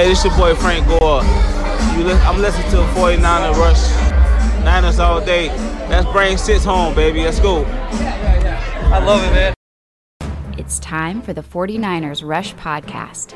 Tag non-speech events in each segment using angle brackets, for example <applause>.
Hey, this your boy Frank Gore. You li- I'm listening to 49er Rush. Niners all day. Let's bring six home, baby. Let's go. I love it, man. It's time for the 49ers Rush Podcast.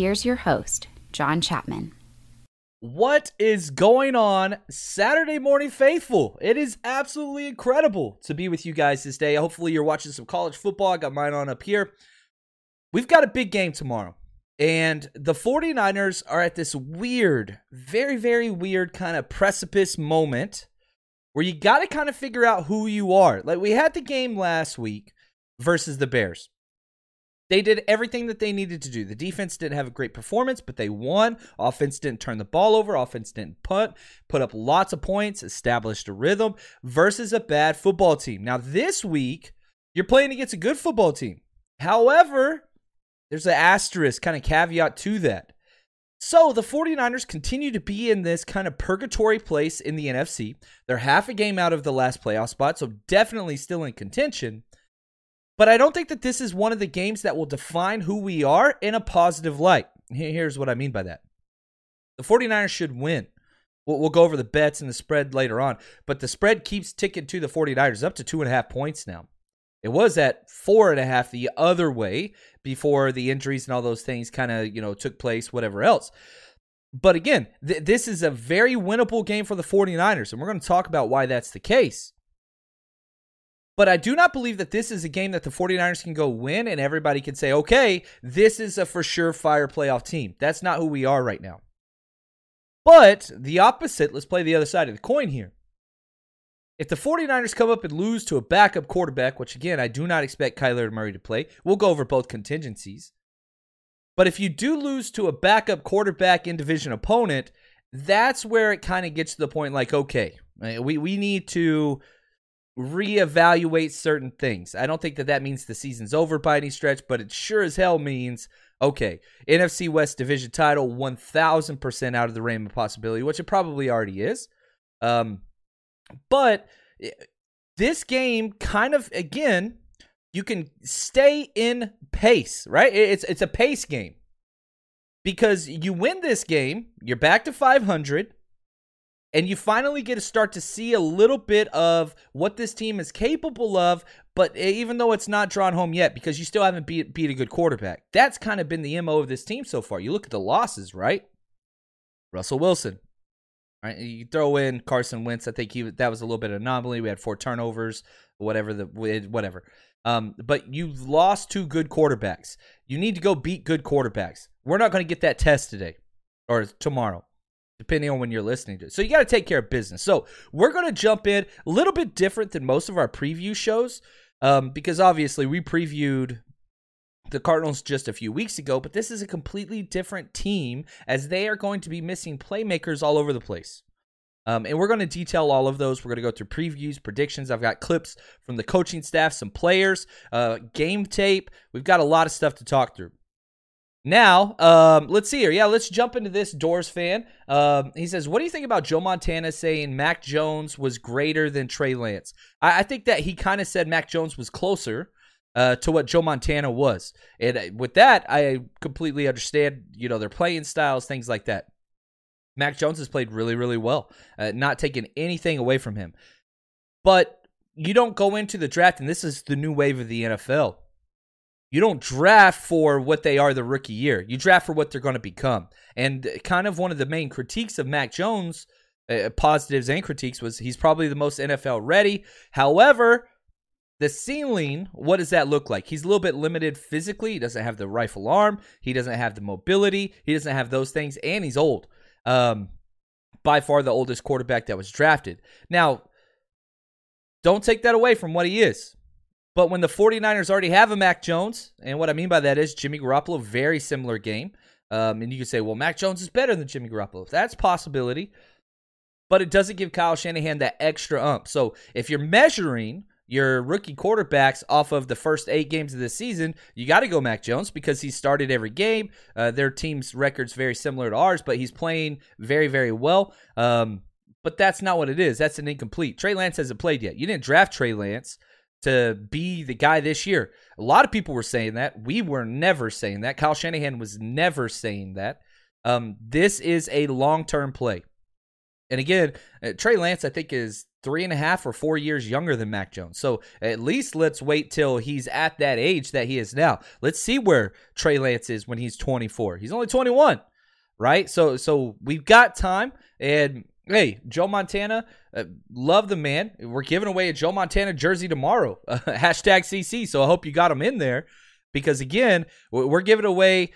Here's your host, John Chapman. What is going on, Saturday morning faithful? It is absolutely incredible to be with you guys this day. Hopefully, you're watching some college football. I got mine on up here. We've got a big game tomorrow, and the 49ers are at this weird, very, very weird kind of precipice moment where you got to kind of figure out who you are. Like, we had the game last week versus the Bears. They did everything that they needed to do. The defense didn't have a great performance, but they won. Offense didn't turn the ball over. Offense didn't punt, put up lots of points, established a rhythm versus a bad football team. Now, this week, you're playing against a good football team. However, there's an asterisk kind of caveat to that. So the 49ers continue to be in this kind of purgatory place in the NFC. They're half a game out of the last playoff spot, so definitely still in contention. But I don't think that this is one of the games that will define who we are in a positive light. Here's what I mean by that the 49ers should win. We'll, go over the bets and the spread later on, but the spread keeps ticking to the 49ers up to two and a half points now. It was at four and a half the other way before the injuries and all those things kind of, you know, took place, whatever else. But again, th- this is a very winnable game for the 49ers, and we're going to talk about why that's the case. But I do not believe that this is a game that the 49ers can go win and everybody can say, okay, this is a for sure fire playoff team. That's not who we are right now. But the opposite, let's play the other side of the coin here. If the 49ers come up and lose to a backup quarterback, which again, I do not expect Kyler Murray to play, we'll go over both contingencies. But if you do lose to a backup quarterback in division opponent, that's where it kind of gets to the point like, okay, eh, we, we need to reevaluate certain things. I don't think that that means the season's over by any stretch, but it sure as hell means okay, NFC West division title 1000% out of the realm of possibility, which it probably already is. Um, but eh, this game kind of again, you can stay in pace, right? It's it's a pace game. Because you win this game, you're back to 500 and you finally get to start to see a little bit of what this team is capable of but even though it's not drawn home yet because you still haven't beat, beat a good quarterback. That's kind of been the mo of this team so far. You look at the losses right? Russell wilson right? You throw in carson wentz. I think he that was a little bit of anomaly. We had four turnovers whatever the whatever. Um, but you've lost two good quarterbacks. You need to go beat good quarterbacks. We're not going to get that test today or tomorrow depending on when you're listening to it. So you got to take care of business. So we're going to jump in a little bit different than most of our preview shows um, because obviously we previewed the Cardinals just a few weeks ago, but this is a completely different team as they are going to be missing playmakers all over the place. Um, and we're going to detail all of those. We're going to go through previews, predictions. I've got clips from the coaching staff, some players, uh, game tape. We've got a lot of stuff to talk through. Now, um, let's see here. Yeah, let's jump into this Doors fan. Um, he says, "What do you think about Joe Montana saying Mac Jones was greater than Trey Lance?" I, I think that he kind of said Mac Jones was closer uh, to what Joe Montana was, and uh, with that, I completely understand. You know, their playing styles, things like that. Mac Jones has played really, really well, uh, not taking anything away from him. But you don't go into the draft, and this is the new wave of the NFL You don't draft for what they are the rookie year. You draft for what they're going to become. And kind of one of the main critiques of Mac Jones, uh, positives and critiques, was he's probably the most NFL ready. However, the ceiling, what does that look like? He's a little bit limited physically. He doesn't have the rifle arm. He doesn't have the mobility. He doesn't have those things, and he's old. Um, by far the oldest quarterback that was drafted. Now, don't take that away from what he is. But when the 49ers already have a Mac Jones, and what I mean by that is Jimmy Garoppolo, very similar game. Um, and you can say, well, Mac Jones is better than Jimmy Garoppolo. That's possibility. But it doesn't give Kyle Shanahan that extra ump. So if you're measuring your rookie quarterbacks off of the first eight games of the season, you got to go Mac Jones because he started every game. Uh, their team's record's very similar to ours, but he's playing very, very well. Um, but that's not what it is. That's an incomplete. Trey Lance hasn't played yet. You didn't draft Trey Lance to be the guy this year. A lot of people were saying that. We were never saying that. Kyle Shanahan was never saying that. Um, this is a long term play. And again, uh, Trey Lance, I think, is three and a half or four years younger than Mac Jones. So at least let's wait till he's at that age that he is now. Let's see where Trey Lance is when he's 24. He's only 21, right? So so we've got time. And hey, Joe Montana, uh, love the man. We're giving away a Joe Montana jersey tomorrow. Uh, <laughs> hashtag CC. So I hope you got him in there because again, we're giving away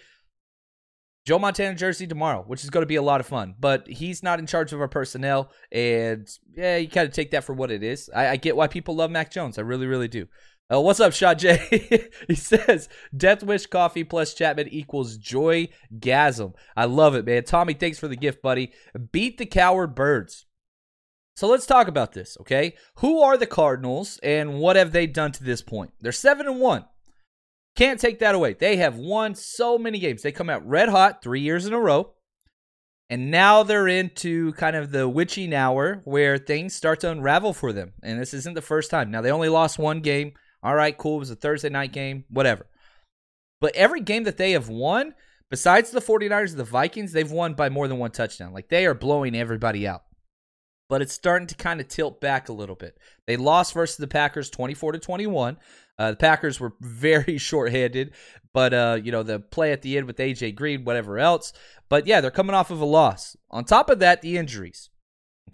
Joe Montana jersey tomorrow, which is going to be a lot of fun. But he's not in charge of our personnel, and yeah, you kind of take that for what it is. I, I, get why people love Mac Jones. I really, really do. Uh, what's up, Shot J? <laughs> he says Death Wish coffee plus Chapman equals joy gasm. I love it, man. Tommy, thanks for the gift, buddy. Beat the coward birds. So let's talk about this, okay? Who are the Cardinals, and what have they done to this point? They're seven and one. Can't take that away. They have won so many games. They come out red hot three years in a row. And now they're into kind of the witching hour where things start to unravel for them. And this isn't the first time. Now, they only lost one game. All right, cool. It was a Thursday night game, whatever. But every game that they have won, besides the 49ers and the Vikings, they've won by more than one touchdown. Like they are blowing everybody out. But it's starting to kind of tilt back a little bit. They lost versus the Packers 24 to 21. Uh, the Packers were <laughs> very short-handed, but uh, you know the play at the end with AJ Green, whatever else. But yeah, they're coming off of a loss. On top of that, the injuries.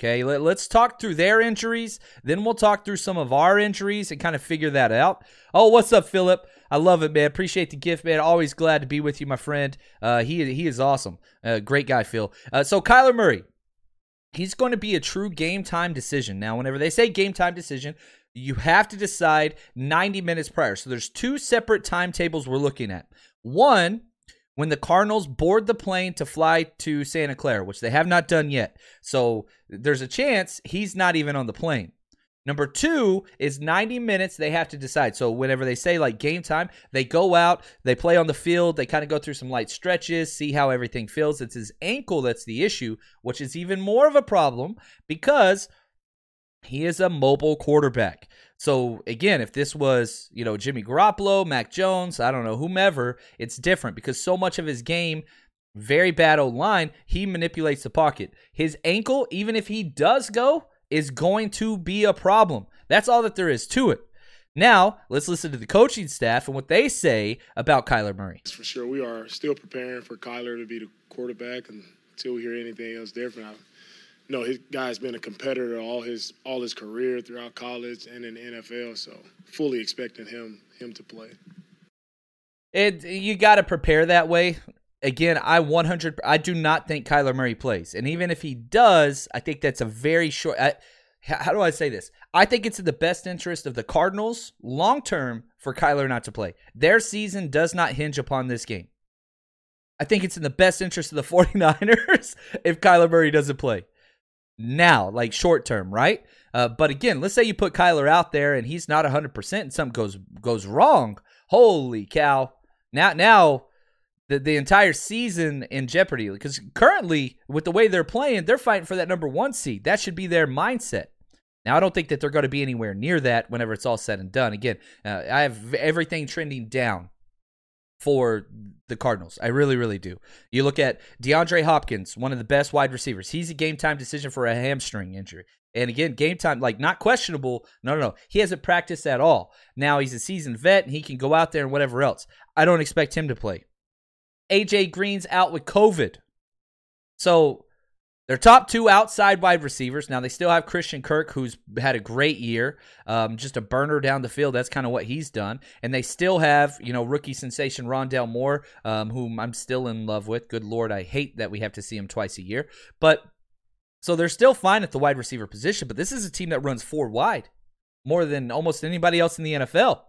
Okay, let, us talk through their injuries. Then we'll talk through some of our injuries and kind of figure that out. Oh, what's up, Philip? I love it, man. Appreciate the gift, man. Always glad to be with you, my friend. Uh, he he is awesome. Uh, great guy, Phil. Uh, so Kyler Murray, he's going to be a true game time decision. Now, whenever they say game time decision, you have to decide 90 minutes prior. So there's two separate timetables we're looking at. One, when the Cardinals board the plane to fly to Santa Clara, which they have not done yet. So there's a chance he's not even on the plane. Number two is 90 minutes they have to decide. So whenever they say like game time, they go out, they play on the field, they kind of go through some light stretches, see how everything feels. It's his ankle that's the issue, which is even more of a problem because he is a mobile quarterback. So again, if this was, you know, Jimmy Garoppolo, Mac Jones, I don't know, whomever, it's different because so much of his game, very bad old line, he manipulates the pocket. His ankle, even if he does go, is going to be a problem. That's all that there is to it. Now, let's listen to the coaching staff and what they say about Kyler Murray. For sure, we are still preparing for Kyler to be the quarterback and until we hear anything else different know, his guy's been a competitor all his all his career throughout college and in the NFL. So fully expecting him him to play. It you got to prepare that way. Again, I 100. I do not think Kyler Murray plays, and even if he does, I think that's a very short. I, how do I say this? I think it's in the best interest of the Cardinals long term for Kyler not to play. Their season does not hinge upon this game. I think it's in the best interest of the <laughs> 49ers if Kyler Murray doesn't play now, like short term, right? Uh, but again, let's say you put Kyler out there and he's not 100% and something goes goes wrong. Holy cow. Now now the, the entire season in jeopardy because currently with the way they're playing, they're fighting for that number 1 seed. That should be their mindset. Now, I don't think that they're going to be anywhere near that whenever it's all said and done. Again, uh, I have everything trending down for the Cardinals. I really, really do. You look at DeAndre Hopkins, one of the best wide receivers. He's a game time decision for a hamstring injury. And again, game time, like not questionable. No, no, no. He hasn't practiced at all. Now he's a seasoned vet and he can go out there and whatever else. I don't expect him to play. AJ Green's out with COVID. So their top two outside wide receivers. Now they still have Christian Kirk, who's had a great year, um, just a burner down the field. That's kind of what he's done. And they still have, you know, rookie sensation Rondale Moore, um, whom I'm still in love with. Good lord, I hate that we have to see him twice a year. But so they're still fine at the wide receiver position. But this is a team that runs four wide more than almost anybody else in the NFL.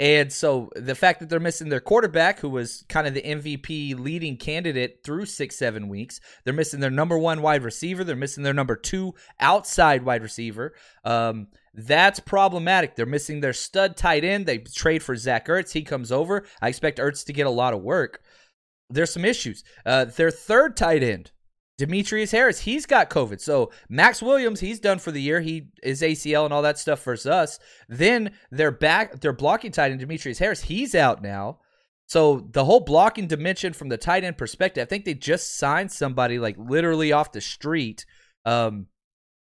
And so the fact that they're missing their quarterback, who was kind of the MVP leading candidate through six, seven weeks, they're missing their number one wide receiver. They're missing their number two outside wide receiver. Um, that's problematic. They're missing their stud tight end. They trade for Zach Ertz. He comes over. I expect Ertz to get a lot of work. There's some issues. Uh, their third tight end, Demetrius Harris, he's got COVID. So Maxx Williams, he's done for the year. He is ACL and all that stuff versus us. Then they're back, they're blocking tight end Demetrius Harris. He's out now. So the whole blocking dimension from the tight end perspective, I think they just signed somebody like literally off the street, um,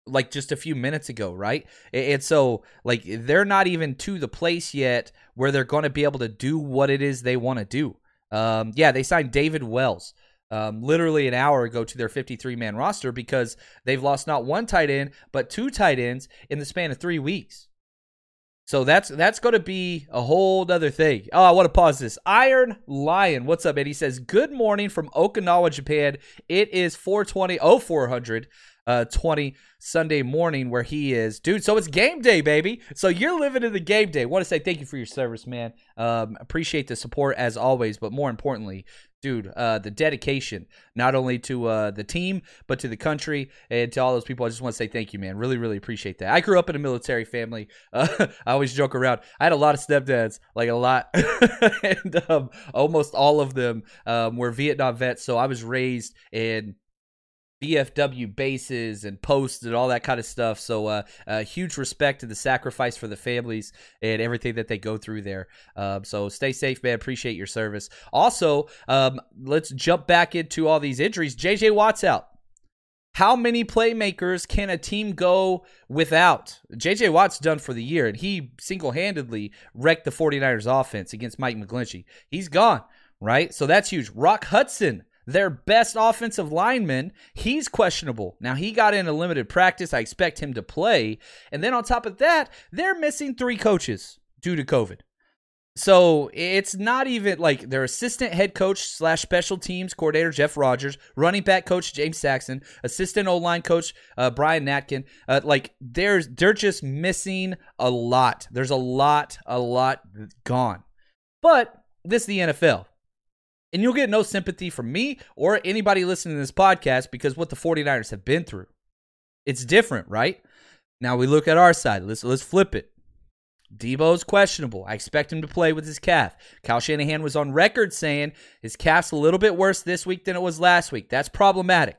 like just a few minutes ago, right? And so like they're not even to the place yet where they're going to be able to do what it is they want to do. Um, yeah, they signed David Wells um, literally an hour ago to their 53 man roster because they've lost not one tight end but two tight ends in the span of three weeks. So that's that's going to be a whole other thing. Oh, I want to pause this. Iron Lion, what's up? He says, "Good morning from Okinawa, Japan. It is 420 0400 uh, 20 Sunday morning where he is. Dude, so it's game day, baby. So you're living in the game day. Want to say thank you for your service, man. Um, appreciate the support as always, but more importantly, dude, uh, the dedication not only to uh, the team but to the country and to all those people. I just want to say thank you, man. Really, really appreciate that. I grew up in a military family. <laughs> Uh, I always joke around. I had a lot of stepdads, like a lot, <laughs> and um, almost all of them um, were Vietnam vets. So I was raised in VFW bases and posts and all that kind of stuff. So, uh, uh, huge respect to the sacrifice for the families and everything that they go through there. Um, so, stay safe, man. Appreciate your service. Also, um, let's jump back into all these injuries. JJ Watt's out. How many playmakers can a team go without? JJ Watt's done for the year, and he single handedly wrecked the 49ers offense against Mike McGlinchey. He's gone, right? So that's huge. Rock Hudson their best offensive lineman, he's questionable. Now, he got in a limited practice. I expect him to play. And then on top of that, they're missing three coaches due to COVID. So it's not even like their assistant head coach slash special teams coordinator Jeff Rogers, running back coach James Saxon, assistant O line coach uh, Brian Natkin. Uh, like there's they're just missing a lot. There's a lot, a lot gone. But this is the NFL. And you'll get no sympathy from me or anybody listening to this podcast because what the 49ers have been through. It's different, right? Now we look at our side. Let's let's flip it. Deebo's questionable. I expect him to play with his calf. Kyle Shanahan was on record saying his calf's a little bit worse this week than it was last week. That's problematic.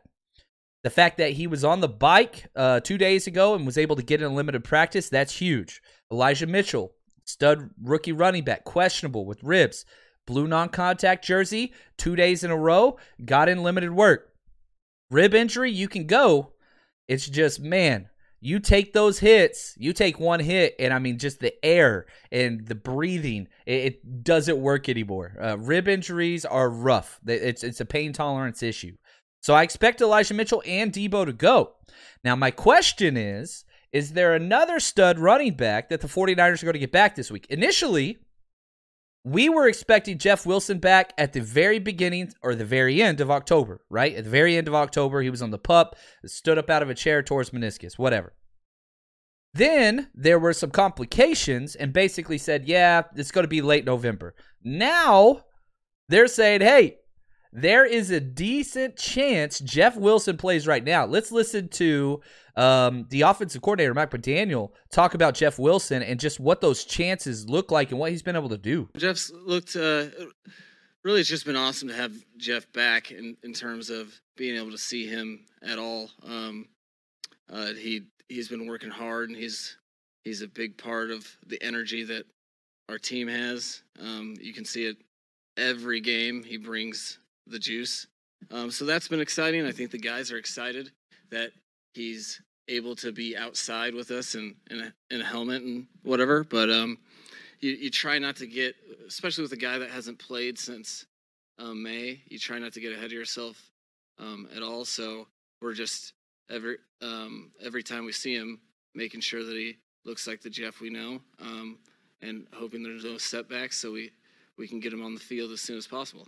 The fact that he was on the bike uh, two days ago and was able to get in a limited practice, that's huge. Elijah Mitchell, stud rookie running back, questionable with ribs blue non contact jersey two days in a row, got in limited work. Rib injury, you can go. It's just, man, you take those hits, you take one hit, and I mean, just the air and the breathing, it, it doesn't work anymore. Uh, rib injuries are rough. It's, it's a pain tolerance issue. So I expect Elijah Mitchell and Deebo to go. Now, my question is is there another stud running back that the 49ers are going to get back this week? Initially, we were expecting Jeff Wilson back at the very beginning or the very end of October, right? At the very end of October, he was on the pup, stood up out of a chair, towards meniscus, whatever. Then there were some complications and basically said, yeah, it's going to be late November. Now they're saying, hey, there is a decent chance Jeff Wilson plays right now. Let's listen to um, the offensive coordinator, Mike McDaniel, talk about Jeff Wilson and just what those chances look like and what he's been able to do. Jeff's looked uh, really, it's just been awesome to have Jeff back in, in terms of being able to see him at all. Um, uh, he he's been working hard and he's he's a big part of the energy that our team has. Um, you can see it every game. He brings the juice. Um, so that's been exciting. I think the guys are excited that he's able to be outside with us in in a, in a helmet and whatever. But um, you you try not to get, especially with a guy that hasn't played since um, May. You try not to get ahead of yourself um, at all. So we're just every um, every time we see him, making sure that he looks like the Jeff we know, um, and hoping there's no setbacks, so we we can get him on the field as soon as possible.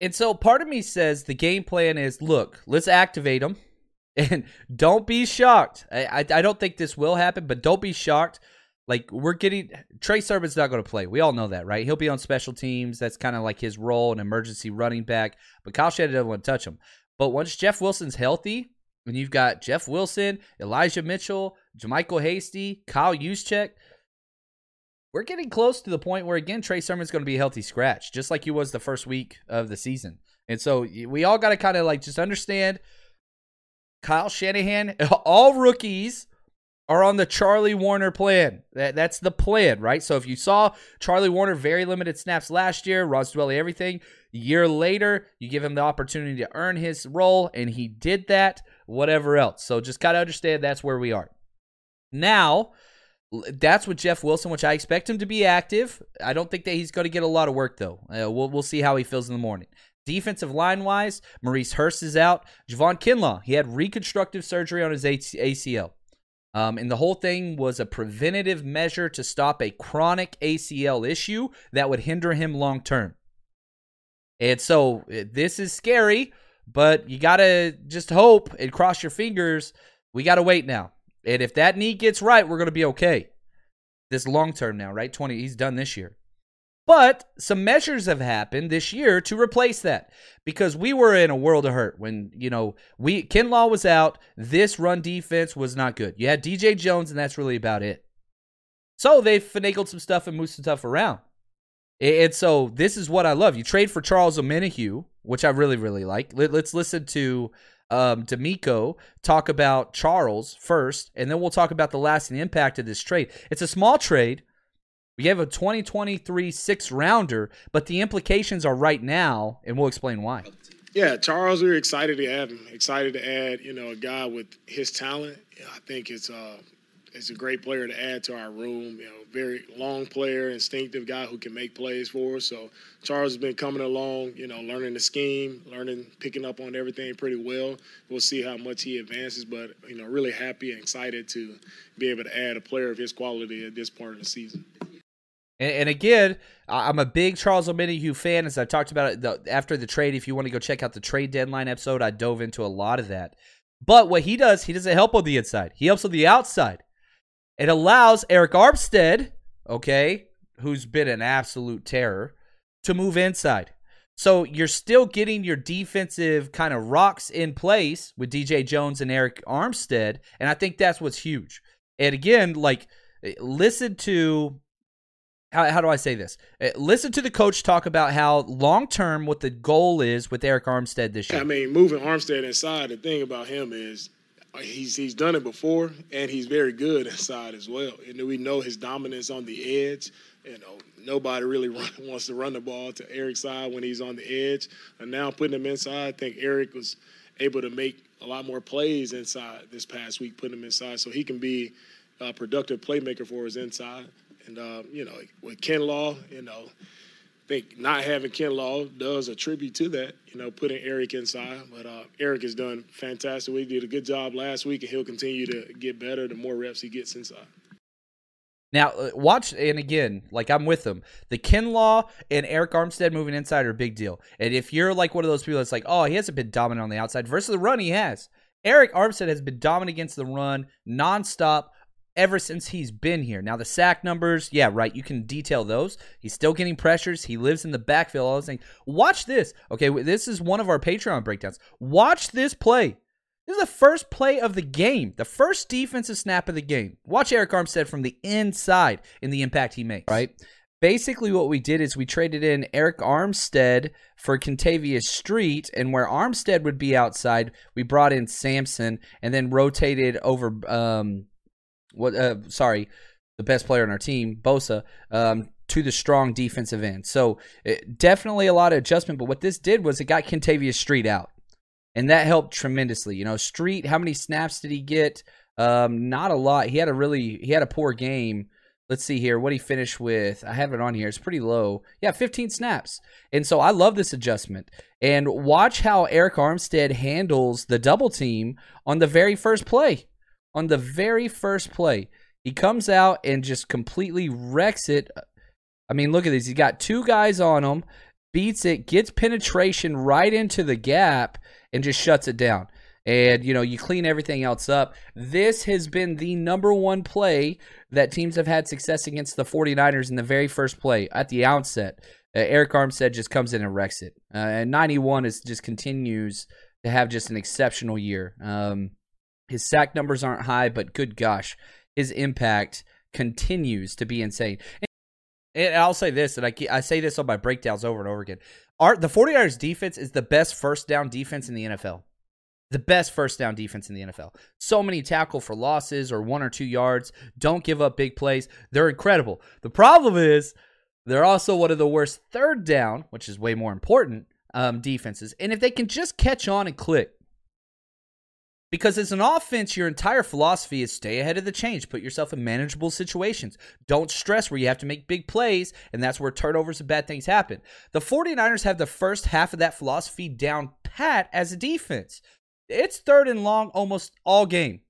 And so part of me says the game plan is look, let's activate him. <laughs> And don't be shocked. I, I, I don't think this will happen, but don't be shocked. Like we're getting Trey Sermon's not going to play. We all know that, right? He'll be on special teams. That's kind of like his role, an emergency running back. But Kyle Shanahan doesn't want to touch him. But once Jeff Wilson's healthy, when you've got Jeff Wilson, Elijah Mitchell, JaMycal Hasty, Kyle Juszczyk, we're getting close to the point where again Trey Sermon's going to be a healthy scratch, just like he was the first week of the season. And so we all got to kind of like just understand Kyle Shanahan, <laughs> all rookies are on the Charlie Woerner plan. That, that's the plan, right? So if you saw Charlie Woerner very limited snaps last year, Ross Dwelley everything, year later, you give him the opportunity to earn his role, and he did that, whatever else. So just kind of understand that's where we are. Now, that's with Jeff Wilson, which I expect him to be active. I don't think that he's going to get a lot of work though. Uh, we'll we'll see how he feels in the morning. Defensive line wise, Maurice Hurst is out. Javon Kinlaw, he had reconstructive surgery on his ACL. Um, and the whole thing was a preventative measure to stop a chronic ACL issue that would hinder him long term. And so uh, this is scary, but you got to just hope and cross your fingers. We got to wait now. And if that knee gets right, we're going to be okay. This long term now, right? 20, he's done this year. But some measures have happened this year to replace that because we were in a world of hurt when, you know, we Kinlaw was out. This run defense was not good. You had DJ Jones, and that's really about it. So they finagled some stuff and moved some stuff around. And so this is what I love. You trade for Charles Omenihu, which I really, really like. Let's listen to um, DeMeco talk about Charles first, and then we'll talk about the lasting impact of this trade. It's a small trade. We have a 2023 six rounder, but the implications are right now, and we'll explain why. Yeah, Charles, we are excited to add him. Excited to add, you know, a guy with his talent. I think it's uh, it's a great player to add to our room. You know, very long player, instinctive guy who can make plays for us. So Charles has been coming along, you know, learning the scheme, learning, picking up on everything pretty well. We'll see how much he advances, but you know, really happy and excited to be able to add a player of his quality at this part of the season. And, again, I'm a big Charles Omenihu fan. As I talked about it after the trade, if you want to go check out the trade deadline episode, I dove into a lot of that. But what he does, he doesn't help on the inside. He helps on the outside. It allows Arik Armstead, okay, who's been an absolute terror, to move inside. So you're still getting your defensive kind of rocks in place with DJ Jones and Arik Armstead, and I think that's what's huge. And again, like listen to how, how do I say this? Uh, listen to the coach talk about how long term what the goal is with Arik Armstead this year. I mean, moving Armstead inside. The thing about him is he's he's done it before, and he's very good <laughs> inside as well. And we know his dominance on the edge. You know, nobody really <laughs> run, wants to run the ball to Arik's side when he's on the edge. And now putting him inside, I think Arik was able to make a lot more plays inside this past week, putting him inside, so he can be a productive playmaker for his inside. And uh, you know, with Kinlaw, you know think not having Kinlaw does a tribute to that, you know, putting Arik inside. But uh, Arik has done fantastic. We did a good job last week, and he'll continue to get better the more reps he gets inside. Now, uh, watch, and again, like I'm with them. The Kinlaw and Arik Armstead moving inside are a big deal. And if you're like one of those people that's like, oh, he hasn't been dominant on the outside versus the run, he has. Arik Armstead has been dominant against the run nonstop ever since he's been here. Now the sack numbers, yeah, right. You can detail those. He's still getting pressures. He lives in the backfield. I was saying, watch this. Okay, this is one of our Patreon breakdowns. Watch this play. This is the first play of the game, the first defensive snap of the game. Watch Arik Armstead from the inside in the impact he makes. Right. Basically, what we did is we traded in Arik Armstead for Kentavius Street, and where Armstead would be outside, we brought in Samson and then rotated over um, what uh, sorry, the best player on our team, Bosa, um, to the strong defensive end. So it, definitely a lot of adjustment. But what this did was it got Kentavius Street out. and that helped tremendously. You know, Street, how many snaps did he get? Um, not a lot. He had a really he had a poor game. Let's see here what he finished with. I have it on here. It's pretty low. Yeah, 15 snaps. And so I love this adjustment. And watch how Arik Armstead handles the double team on the very first play. On the very first play, he comes out and just completely wrecks it. I mean, look at this. He's got two guys on him, beats it, gets penetration right into the gap, and just shuts it down. And you know you clean everything else up. This has been the number one play that teams have had success against the 49ers in the very first play at the outset. Uh, arik armstead just comes in and wrecks it. Uh, and 91 is just continues to have just an exceptional year. Um, his sack numbers aren't high but good gosh his impact continues to be insane and I'll say this, and I, I say this on my breakdowns over and over again. Our, the 49ers defense is the best first down defense in the NFL the best first down defense in the NFL. So many tackle for losses or one or two yards. Don't give up big plays. They're incredible. The problem is they're also one of the worst third down, which is way more important, um, defenses. And if they can just catch on and click, because as an offense, your entire philosophy is stay ahead of the change, put yourself in manageable situations. Don't stress where you have to make big plays, and that's where turnovers and bad things happen. The 49ers have the first half of that philosophy down pat as a defense. It's third and long almost all game.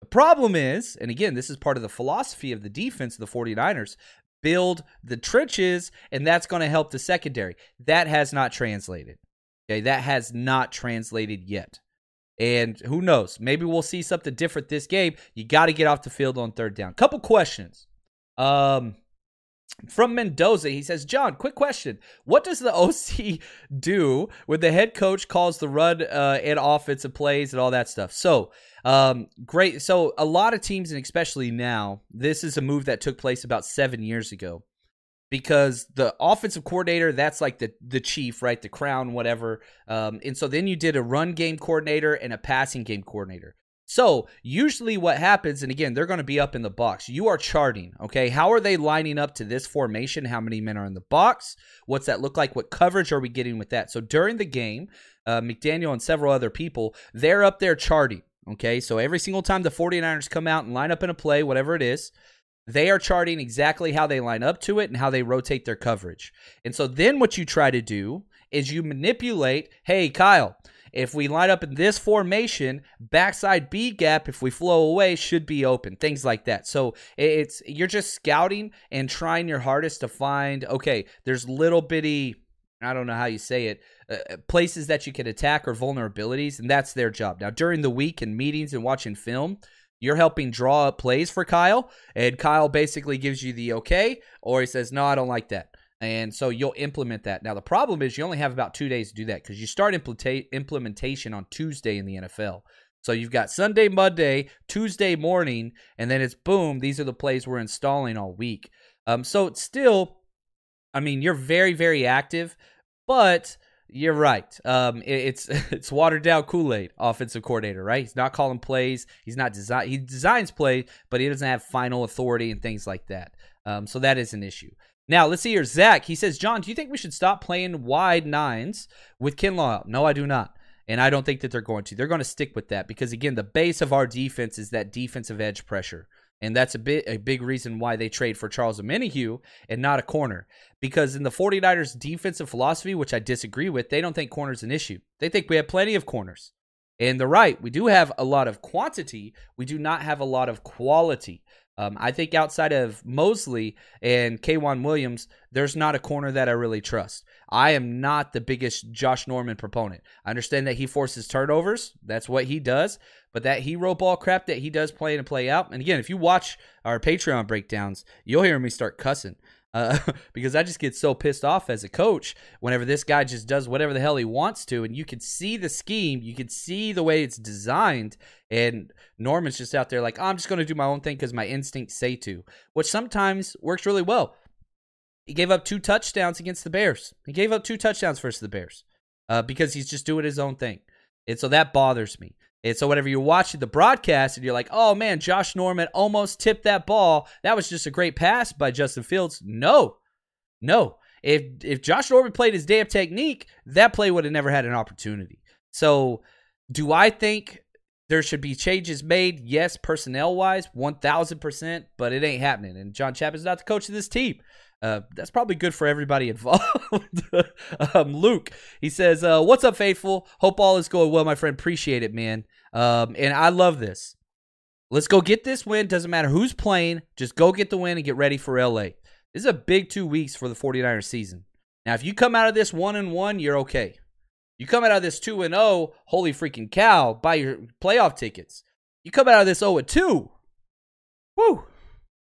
The problem is, and again, this is part of the philosophy of the defense of the 49ers build the trenches, and that's going to help the secondary. That has not translated. Okay, that has not translated yet. And who knows? Maybe we'll see something different this game. You got to get off the field on third down. Couple questions. Um, from Mendoza, he says, John, quick question. What does the <laughs> OC do when the head coach calls the run uh, and offensive plays and all that stuff? So, um, great. So, a lot of teams, and especially now, this is a move that took place about seven years ago because the offensive coordinator, that's like the, the chief, right? The crown, whatever. Um, and so then you did a run game coordinator and a passing game coordinator. So, usually what happens, and again, they're going to be up in the box. You are charting, okay? How are they lining up to this formation? How many men are in the box? What's that look like? What coverage are we getting with that? So, during the game, uh, McDaniel and several other people, they're up there charting, okay? So, every single time the 49ers come out and line up in a play, whatever it is, they are charting exactly how they line up to it and how they rotate their coverage. And so, then what you try to do is you manipulate, hey, Kyle, if we line up in this formation, backside B gap, if we flow away, should be open. Things like that. So it's you're just scouting and trying your hardest to find. Okay, there's little bitty. I don't know how you say it. Uh, uh, places that you can attack or vulnerabilities, and that's their job. Now, during the week and meetings and watching film, you're helping draw up plays for Kyle, and Kyle basically gives you the okay, or he says, No, I don't like that. And so you'll implement that. Now, the problem is you only have about two days to do that because you start implementation on Tuesday in the NFL. So you've got Sunday, Monday, Tuesday morning, and then it's boom, these are the plays we're installing all week. Um, so it's still, I mean, you're very, very active, but you're right. Um, it, it's <laughs> it's watered down Kool Aid offensive coordinator, right? He's not calling plays. He's not design. He designs plays, but he doesn't have final authority and things like that. Um, so that is an issue. Now, let's see here. Zach, he says, John, do you think we should stop playing wide nines with Kinlaw No, I do not. And I don't think that they're going to. They're going to stick with that because, again, the base of our defense is that defensive edge pressure. And that's a bit a big reason why they trade for Charles Omenihu and not a corner. Because in the 49ers defensive philosophy, which I disagree with, they don't think corners an issue. They think we have plenty of corners. And they're right. We do have a lot of quantity. We do not have a lot of quality. Um, I think outside of Moseley and K'Waun Williams, there's not a corner that I really trust. I am not the biggest Josh Norman proponent. I understand that he forces turnovers. That's what he does. But that hero ball crap that he does play in and play out. And again, if you watch our Patreon breakdowns, you'll hear me start cussing uh, <laughs> because I just get so pissed off as a coach whenever this guy just does whatever the hell he wants to, and you can see the scheme, you can see the way it's designed, and Norman's just out there like, oh, I'm just going to do my own thing because my instincts say to, which sometimes works really well. He gave up two touchdowns against the Bears. He gave up two touchdowns versus the Bears uh, because he's just doing his own thing, and so that bothers me. And so whenever you're watching the broadcast and you're like, oh man, Josh Norman almost tipped that ball. That was just a great pass by Justin Fields. No. No. If if Josh Norman played his damn technique, that play would have never had an opportunity. So, do I think there should be changes made? Yes, personnel wise, 1000%, but it ain't happening. And John Chapman's not the coach of this team. Uh, that's probably good for everybody <laughs> involved. um, Luke, he says, uh, What's up, faithful? Hope all is going well, my friend. Appreciate it, man. Um, and I love this. Let's go get this win. Doesn't matter who's playing. Just go get the win and get ready for LA. This is a big two weeks for the 49ers season. Now, if you come out of this one and one, you're okay. You come out of this 2 and 0, holy freaking cow, buy your playoff tickets. You come out of this 0 and 2. Woo.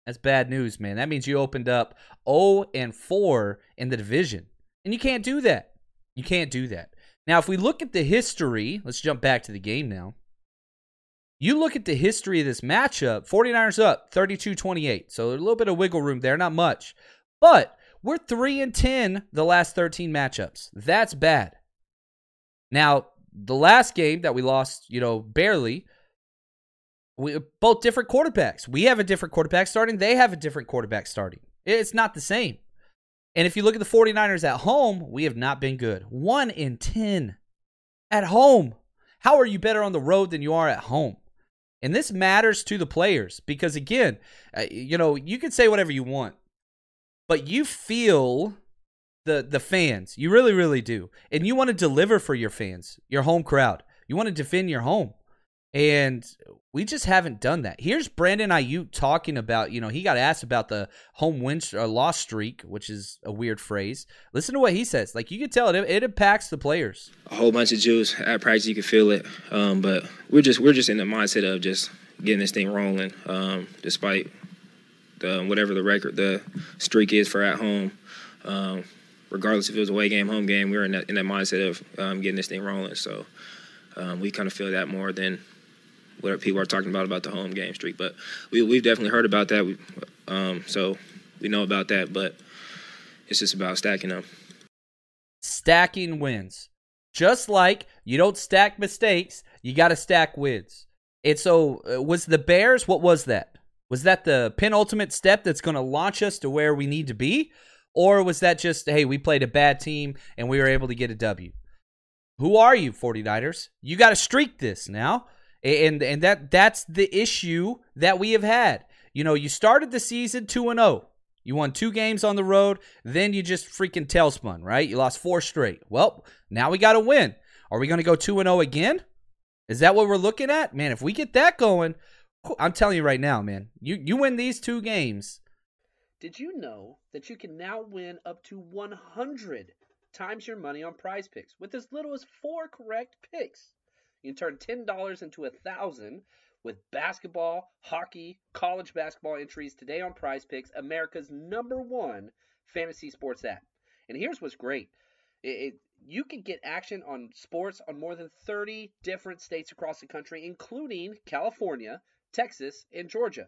That's bad news, man. That means you opened up 0 and 4 in the division. And you can't do that. You can't do that. Now, if we look at the history, let's jump back to the game now. You look at the history of this matchup, 49ers up 32 28. So a little bit of wiggle room there, not much. But we're 3 and 10 the last 13 matchups. That's bad. Now, the last game that we lost, you know, barely, we both different quarterbacks. We have a different quarterback starting, they have a different quarterback starting. It's not the same. And if you look at the 49ers at home, we have not been good. 1 in 10 at home. How are you better on the road than you are at home? And this matters to the players because again, uh, you know, you can say whatever you want, but you feel the the fans. You really, really do. And you want to deliver for your fans, your home crowd. You want to defend your home. And we just haven't done that. Here's Brandon Aiyuk talking about, you know, he got asked about the home win or uh, loss streak, which is a weird phrase. Listen to what he says. Like you can tell it, it impacts the players. A whole bunch of Jews at practice, you can feel it. Um, but we're just we're just in the mindset of just getting this thing rolling, um, despite the, whatever the record, the streak is for at home. Um, regardless if it was a away game, home game, we were in that, in that mindset of um, getting this thing rolling. So um, we kind of feel that more than what people are talking about about the home game streak. But we, we've definitely heard about that. We, um, so we know about that, but it's just about stacking them. Stacking wins. Just like you don't stack mistakes, you got to stack wins. And so, uh, was the Bears, what was that? Was that the penultimate step that's going to launch us to where we need to be? Or was that just, hey, we played a bad team and we were able to get a W? Who are you, 49ers? You got to streak this now. And and that that's the issue that we have had. You know, you started the season 2 and 0. You won two games on the road, then you just freaking tailspun, right? You lost four straight. Well, now we got to win. Are we going to go 2 and 0 again? Is that what we're looking at? Man, if we get that going, I'm telling you right now, man. You you win these two games. Did you know that you can now win up to 100 times your money on prize picks with as little as four correct picks? You can turn $10 into a thousand with basketball, hockey, college basketball entries today on Prize Picks, America's number one fantasy sports app. And here's what's great. It, it, you can get action on sports on more than 30 different states across the country, including California, Texas, and Georgia.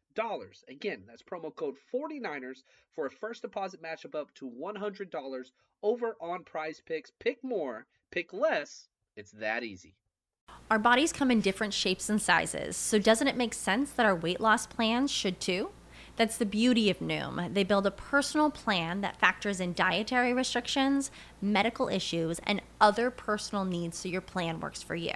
dollars. Again, that's promo code 49ers for a first deposit matchup up to $100 over on prize picks. Pick more, pick less. It's that easy. Our bodies come in different shapes and sizes, so doesn't it make sense that our weight loss plans should too? That's the beauty of Noom. They build a personal plan that factors in dietary restrictions, medical issues, and other personal needs so your plan works for you.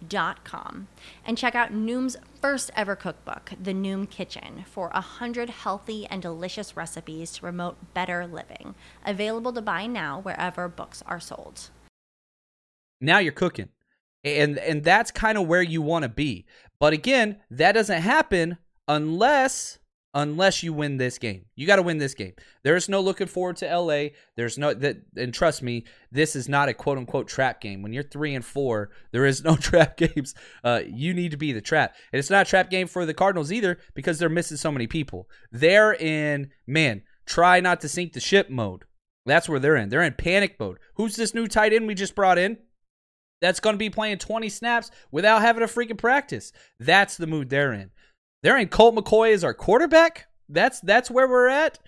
noom.com and check out Noom's first ever cookbook, The Noom Kitchen, for 100 healthy and delicious recipes to promote better living. Available to buy now wherever books are sold. Now you're cooking. And and that's kind of where you want to be. But again, that doesn't happen unless unless you win this game. You got to win this game. There's no looking forward to LA. There's no that and trust me, this is not a quote unquote trap game. When you're 3 and 4, there is no <laughs> trap games. Uh you need to be the trap. And it's not a trap game for the Cardinals either because they're missing so many people. They're in man, try not to sink the ship mode. That's where they're in. They're in panic mode. Who's this new tight end we just brought in? That's going to be playing 20 snaps without having a freaking practice. That's the mood they're in. They're in Colt McCoy as our quarterback. That's that's where we're at.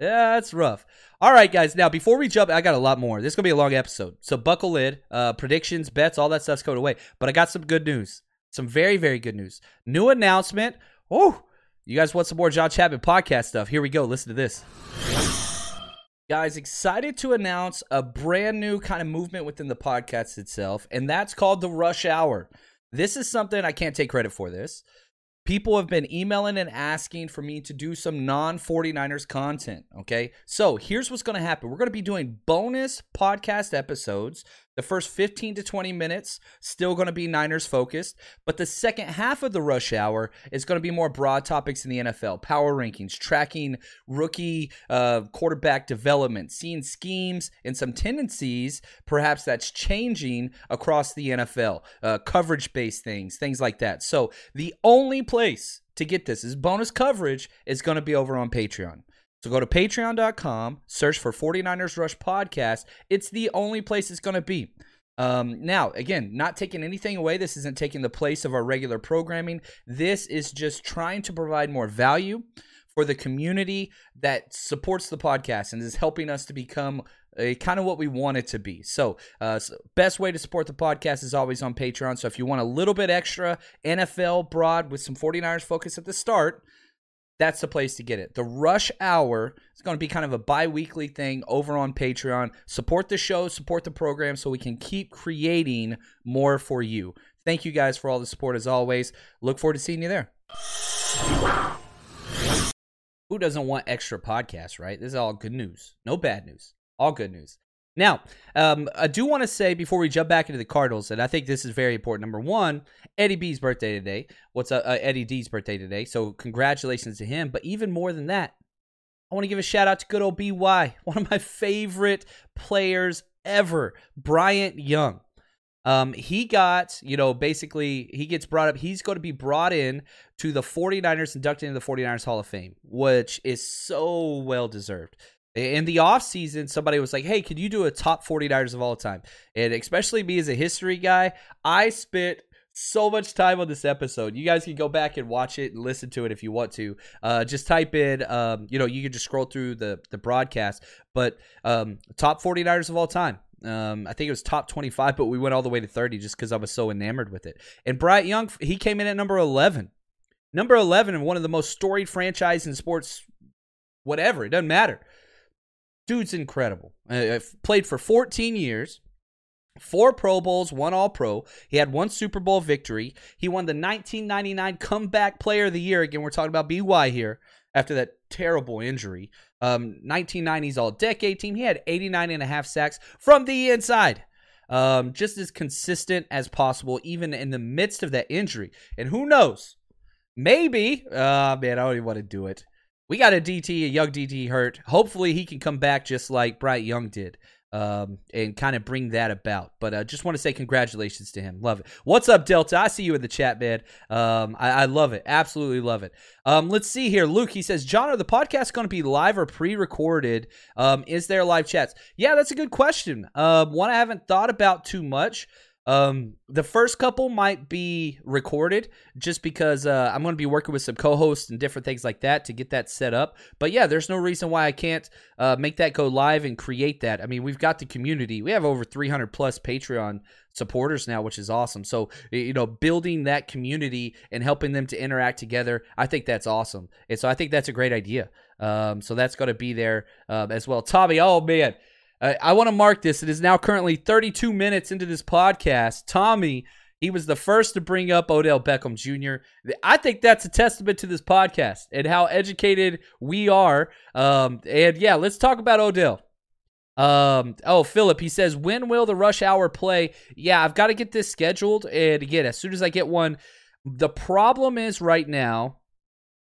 Yeah, that's rough. All right, guys. Now, before we jump, I got a lot more. This is gonna be a long episode, so buckle in. Uh, predictions, bets, all that stuff's going away. But I got some good news. Some very, very good news. New announcement. Oh, you guys want some more John Chapman podcast stuff? Here we go. Listen to this. Guys, excited to announce a brand new kind of movement within the podcast itself, and that's called the Rush Hour. This is something I can't take credit for this. People have been emailing and asking for me to do some non 49ers content. Okay. So here's what's going to happen we're going to be doing bonus podcast episodes. The first 15 to 20 minutes, still going to be Niners focused. But the second half of the rush hour is going to be more broad topics in the NFL power rankings, tracking rookie uh, quarterback development, seeing schemes and some tendencies, perhaps that's changing across the NFL, uh, coverage based things, things like that. So the only place to get this is bonus coverage is going to be over on Patreon. So go to patreon.com, search for 49ers Rush Podcast. It's the only place it's going to be. Um, now, again, not taking anything away. This isn't taking the place of our regular programming. This is just trying to provide more value for the community that supports the podcast and is helping us to become a kind of what we want it to be. So, uh, so, best way to support the podcast is always on Patreon. So, if you want a little bit extra NFL broad with some 49ers focus at the start, that's the place to get it. The Rush Hour is going to be kind of a bi weekly thing over on Patreon. Support the show, support the program so we can keep creating more for you. Thank you guys for all the support as always. Look forward to seeing you there. Who doesn't want extra podcasts, right? This is all good news. No bad news. All good news. Now, um, I do want to say before we jump back into the Cardinals, and I think this is very important. Number one, Eddie B's birthday today. What's uh, uh, Eddie D's birthday today? So congratulations to him. But even more than that, I want to give a shout out to good old BY, <laughs> one of my favorite players ever, Bryant Young. Um, he got, you know, basically he gets brought up. He's going to be brought in to the 49ers, inducted into the 49ers Hall of Fame, which is so well deserved. In the offseason, somebody was like, hey, could you do a top 49ers of all time? And especially me as a history guy, I spent so much time on this episode. You guys can go back and watch it and listen to it if you want to. Uh, just type in, um, you know, you can just scroll through the, the broadcast, but um, top 49ers of all time. Um, I think it was top 25, but we went all the way to 30 just because I was so enamored with it. And Bryant Young, he came in at number 11. Number 11 and one of the most storied franchise in sports, whatever. It doesn't matter dude's incredible. Uh, played for 14 years, four Pro Bowls, one All Pro. He had one Super Bowl victory. He won the 1999 Comeback Player of the Year. Again, we're talking about BY here after that terrible injury. Um, 1990s All Decade team. He had 89 and a half sacks from the inside. Um, just as consistent as possible, even in the midst of that injury. And who knows? Maybe, uh, man, I don't even want to do it we got a DT, a young DT hurt. Hopefully, he can come back just like Bryant Young did um, and kind of bring that about. But I uh, just want to say congratulations to him. Love it. What's up, Delta? I see you in the chat, man. Um, I, I, love it. Absolutely love it. Um, let's see here. Luke, he says, John, are the podcasts going to be live or pre recorded? Um, is there live chats? Yeah, that's a good question. Uh, one I haven't thought about too much. Um, the first couple might be recorded just because uh, I'm going to be working with some co-hosts and different things like that to get that set up. But yeah, there's no reason why I can't uh, make that go live and create that. I mean, we've got the community. We have over 300 plus Patreon supporters now, which is awesome. So you know, building that community and helping them to interact together, I think that's awesome. And so I think that's a great idea. Um, so that's going to be there um, as well. Tommy, oh man. Uh, I want to mark this. It is now currently 32 minutes into this podcast. Tommy, he was the first to bring up Odell Beckham Jr. I think that's a testament to this podcast and how educated we are. Um, and yeah, let's talk about Odell. Um. Oh, Philip. He says, "When will the rush hour play?" Yeah, I've got to get this scheduled, and again, as soon as I get one. The problem is right now.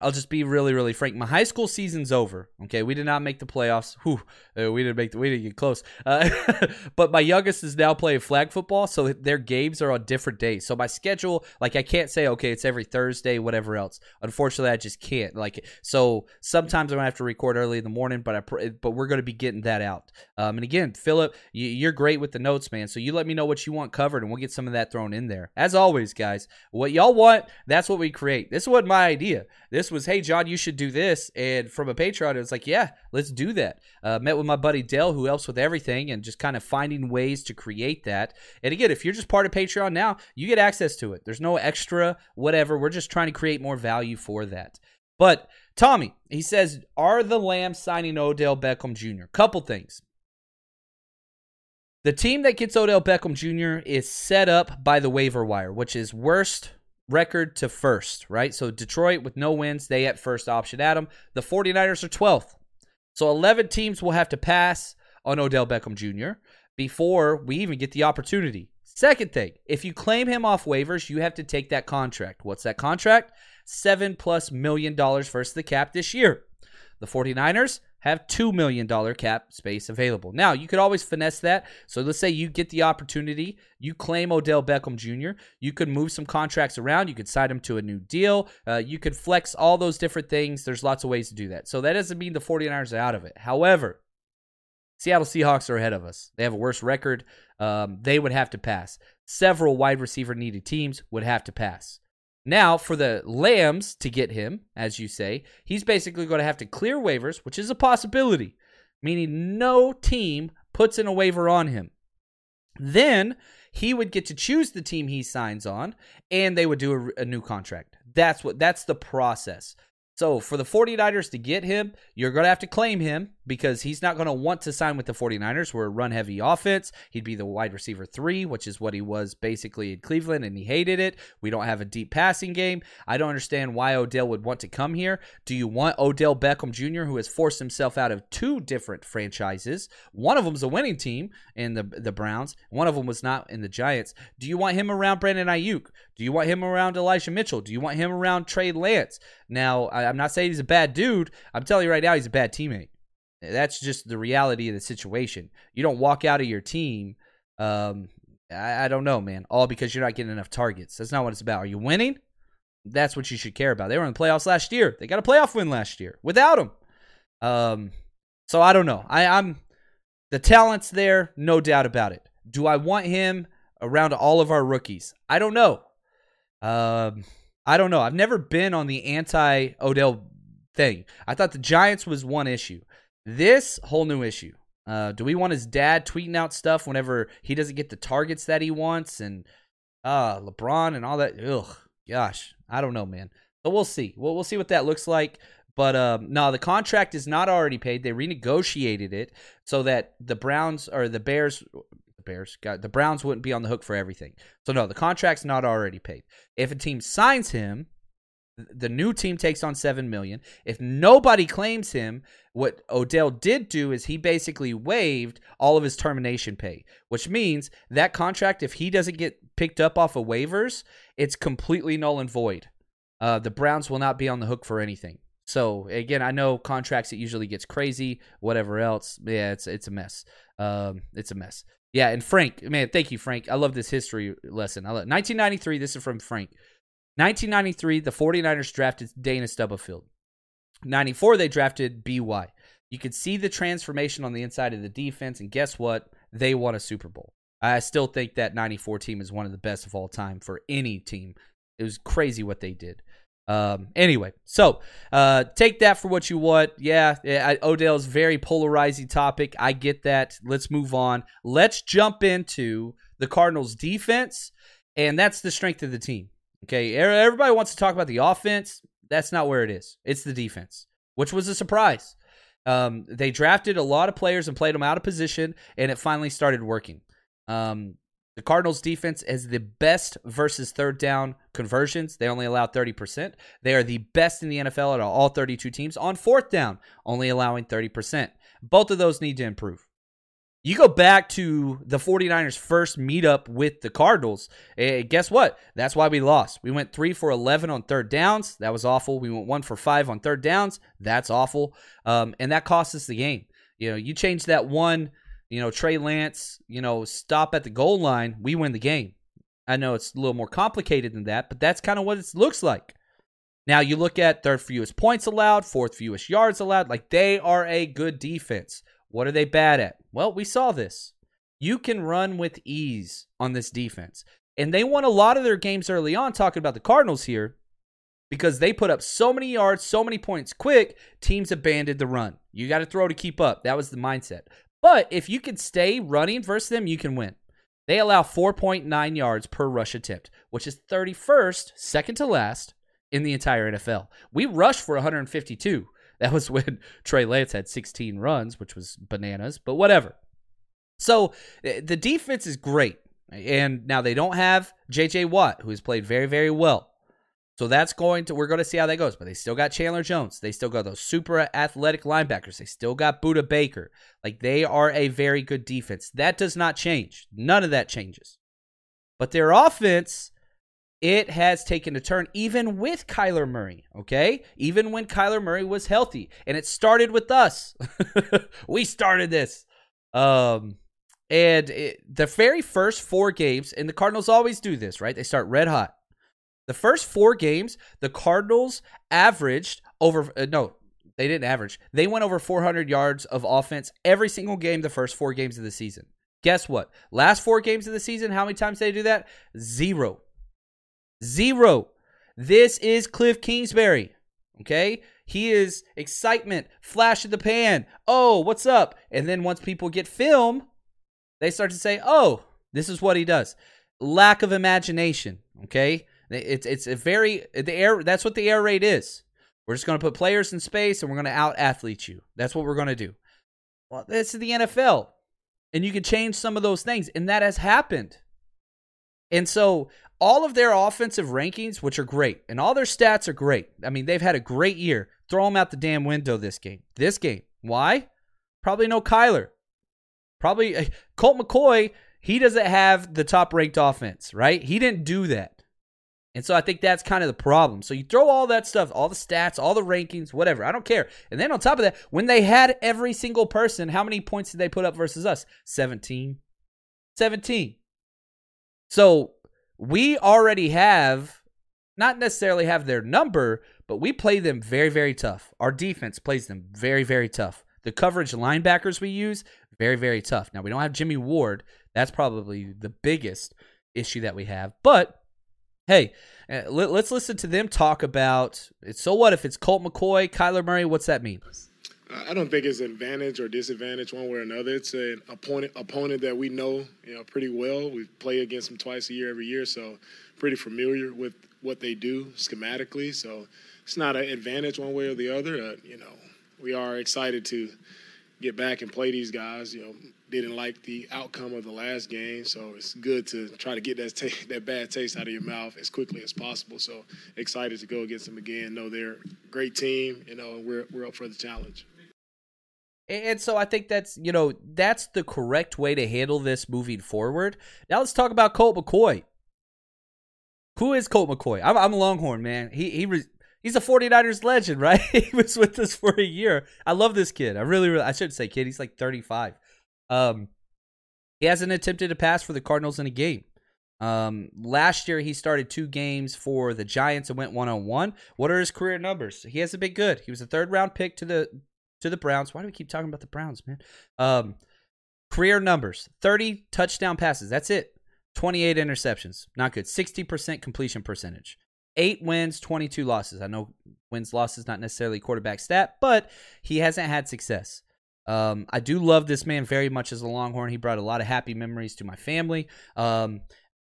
I'll just be really, really frank. My high school season's over. Okay, we did not make the playoffs. Whew, uh, we didn't make the. We didn't get close. Uh, <laughs> but my youngest is now playing flag football, so their games are on different days. So my schedule, like, I can't say okay, it's every Thursday, whatever else. Unfortunately, I just can't. Like, so sometimes I'm gonna have to record early in the morning, but I but we're gonna be getting that out. Um, and again, Philip, you're great with the notes, man. So you let me know what you want covered, and we'll get some of that thrown in there. As always, guys, what y'all want, that's what we create. This wasn't my idea. This was, hey, John, you should do this. And from a Patreon, it was like, yeah, let's do that. Uh, met with my buddy Dell, who helps with everything and just kind of finding ways to create that. And again, if you're just part of Patreon now, you get access to it. There's no extra, whatever. We're just trying to create more value for that. But Tommy, he says, are the Lambs signing Odell Beckham Jr.? Couple things. The team that gets Odell Beckham Jr. is set up by the waiver wire, which is worst record to first, right? So Detroit with no wins, they at first option Adam. The 49ers are 12th. So 11 teams will have to pass on Odell Beckham Jr. before we even get the opportunity. Second thing, if you claim him off waivers, you have to take that contract. What's that contract? Seven plus million dollars versus the cap this year. The 49ers, have $2 million cap space available. Now, you could always finesse that. So let's say you get the opportunity, you claim Odell Beckham Jr., you could move some contracts around, you could sign him to a new deal, uh, you could flex all those different things. There's lots of ways to do that. So that doesn't mean the 49ers are out of it. However, Seattle Seahawks are ahead of us. They have a worse record. Um, they would have to pass. Several wide receiver needed teams would have to pass. Now, for the Lambs to get him, as you say, he's basically going to have to clear waivers, which is a possibility, meaning no team puts in a waiver on him. Then he would get to choose the team he signs on, and they would do a, a new contract. That's what that's the process. So for the 49ers to get him, you're going to have to claim him because he's not going to want to sign with the 49ers. We're a run heavy offense. He'd be the wide receiver three, which is what he was basically in Cleveland, and he hated it. We don't have a deep passing game. I don't understand why Odell would want to come here. Do you want Odell Beckham Jr., who has forced himself out of two different franchises? One of them's a winning team in the, the Browns, one of them was not in the Giants. Do you want him around Brandon Aiyuk? Do you want him around Elijah Mitchell? Do you want him around Trey Lance? Now, I'm not saying he's a bad dude. I'm telling you right now, he's a bad teammate. That's just the reality of the situation. You don't walk out of your team. Um, I, I don't know, man. All because you're not getting enough targets. That's not what it's about. Are you winning? That's what you should care about. They were in the playoffs last year. They got a playoff win last year without him. Um, so I don't know. I, I'm the talent's there, no doubt about it. Do I want him around all of our rookies? I don't know. Um, I don't know. I've never been on the anti Odell thing. I thought the Giants was one issue. This whole new issue. Uh, do we want his dad tweeting out stuff whenever he doesn't get the targets that he wants and uh LeBron and all that? Ugh, gosh, I don't know, man. But we'll see. We'll we'll see what that looks like. But um, no, the contract is not already paid. They renegotiated it so that the Browns or the Bears, Bears, got the Browns wouldn't be on the hook for everything. So no, the contract's not already paid. If a team signs him, the new team takes on 7 million. If nobody claims him, what Odell did do is he basically waived all of his termination pay, which means that contract if he doesn't get picked up off of waivers, it's completely null and void. Uh, the Browns will not be on the hook for anything. So again, I know contracts it usually gets crazy, whatever else. Yeah, it's it's a mess. Um, it's a mess. Yeah, and Frank, man, thank you, Frank. I love this history lesson. I love 1993. This is from Frank. 1993, the 49ers drafted Dana Stubblefield. 94, they drafted BY. You could see the transformation on the inside of the defense, and guess what? They won a Super Bowl. I still think that 94 team is one of the best of all time for any team. It was crazy what they did. Um, anyway, so uh, take that for what you want. Yeah, I, Odell's very polarizing topic. I get that. Let's move on. Let's jump into the Cardinals' defense, and that's the strength of the team. Okay, everybody wants to talk about the offense. That's not where it is. It's the defense, which was a surprise. Um, they drafted a lot of players and played them out of position, and it finally started working. Um, the Cardinals' defense is the best versus third down conversions. They only allow 30%. They are the best in the NFL at all 32 teams on fourth down, only allowing 30%. Both of those need to improve. You go back to the 49ers' first meetup with the Cardinals. And guess what? That's why we lost. We went 3 for 11 on third downs. That was awful. We went 1 for 5 on third downs. That's awful. Um, and that cost us the game. You know, you change that one, you know, Trey Lance, you know, stop at the goal line, we win the game. I know it's a little more complicated than that, but that's kind of what it looks like. Now you look at third fewest points allowed, fourth fewest yards allowed. Like they are a good defense. What are they bad at? Well, we saw this. You can run with ease on this defense. And they won a lot of their games early on, talking about the Cardinals here, because they put up so many yards, so many points quick, teams abandoned the run. You got to throw to keep up. That was the mindset. But if you can stay running versus them, you can win. They allow 4.9 yards per rush attempt, which is 31st, second to last in the entire NFL. We rushed for 152. That was <laughs> when Trey Lance had 16 runs, which was bananas, but whatever. So eh, the defense is great. And now they don't have JJ Watt, who has played very, very well. So that's going to, we're going to see how that goes. But they still got Chandler Jones. They still got those super athletic linebackers. They still got Budda Baker. Like they are a very good defense. That does not change. None of that changes. But their offense it has taken a turn even with Kyler Murray, okay? Even when Kyler Murray was healthy. And it started with us. <laughs> we started this. Um and it, the very first four games, and the Cardinals always do this, right? They start red hot. The first four games, the Cardinals averaged over, uh, no, they didn't average. They went over 400 yards of offense every single game the first four games of the season. Guess what? Last four games of the season, how many times they do that? Zero. Zero. This is Cliff Kingsbury. Okay? He is excitement, flash in the pan. Oh, what's up? And then once people get film, they start to say, "Oh, this is what he does." Lack of imagination, okay? It's it's a very the air that's what the air raid is. We're just going to put players in space and we're going to out athlete you. That's what we're going to do. Well, this is the NFL. And you can change some of those things and that has happened. And so all of their offensive rankings, which are great, and all their stats are great. I mean, they've had a great year. Throw them out the damn window this game. This game. Why? Probably no Kyler. Probably uh, Colt McCoy, he doesn't have the top ranked offense, right? He didn't do that. And so I think that's kind of the problem. So you throw all that stuff, all the stats, all the rankings, whatever. I don't care. And then on top of that, when they had every single person, how many points did they put up versus us? 17. 17. So we already have not necessarily have their number, but we play them very, very tough. Our defense plays them very, very tough. The coverage linebackers we use, very, very tough. Now, we don't have Jimmy Ward. That's probably the biggest issue that we have. But hey, uh, let, us listen to them talk about so what if it's Colt McCoy, Kyler Murray? What's that mean? I don't think it's advantage or disadvantage one way or another. It's an opponent opponent that we know, you know, pretty well. We play against them twice a year, every year, so pretty familiar with what they do schematically. So it's not an advantage one way or the other. Uh, you know, we are excited to get back and play these guys. You know, didn't like the outcome of the last game, so it's good to try to get that <laughs> that bad taste out of your mouth as quickly as possible. So excited to go against them again. Know they're a great team. You know, and we're we're up for the challenge. And so I think that's, you know, that's the correct way to handle this moving forward. Now let's talk about Colt McCoy. Who is Colt McCoy? I'm, I'm a Longhorn, man. He he re, he's a 49ers legend, <laughs> right? he was with us for a year. I love this kid. I really, really I shouldn't say kid. He's like 35. Um, he hasn't attempted a pass for the Cardinals in a game. Um, last year he started two games for the Giants and went one on one. What are his career numbers? He hasn't been good. He was a third round pick to the to the Browns. Why do we keep talking about the Browns, man? Um, career numbers 30 touchdown passes. That's it. 28 interceptions. Not good. 60% completion percentage. Eight wins, 22 losses. I know wins, losses, not necessarily quarterback stat, but he hasn't had success. Um, I do love this man very much as a Longhorn. He brought a lot of happy memories to my family. Um,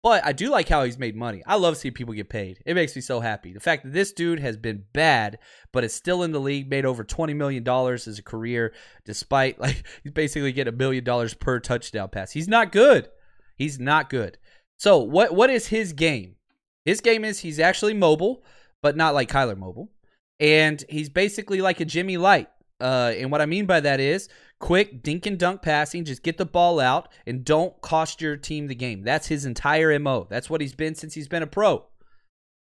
but I do like how he's made money. I love seeing people get paid. It makes me so happy. The fact that this dude has been bad, but is still in the league, made over $20 million as a career, despite <laughs> like he's basically getting a million dollars per touchdown pass. He's not good. He's not good. So what what is his game? His game is he's actually mobile, but not like Kyler mobile. And he's basically like a Jimmy Light. Uh, and what I mean by that is quick dink and dunk passing. Just get the ball out and don't cost your team the game. That's his entire MO. That's what he's been since he's been a pro.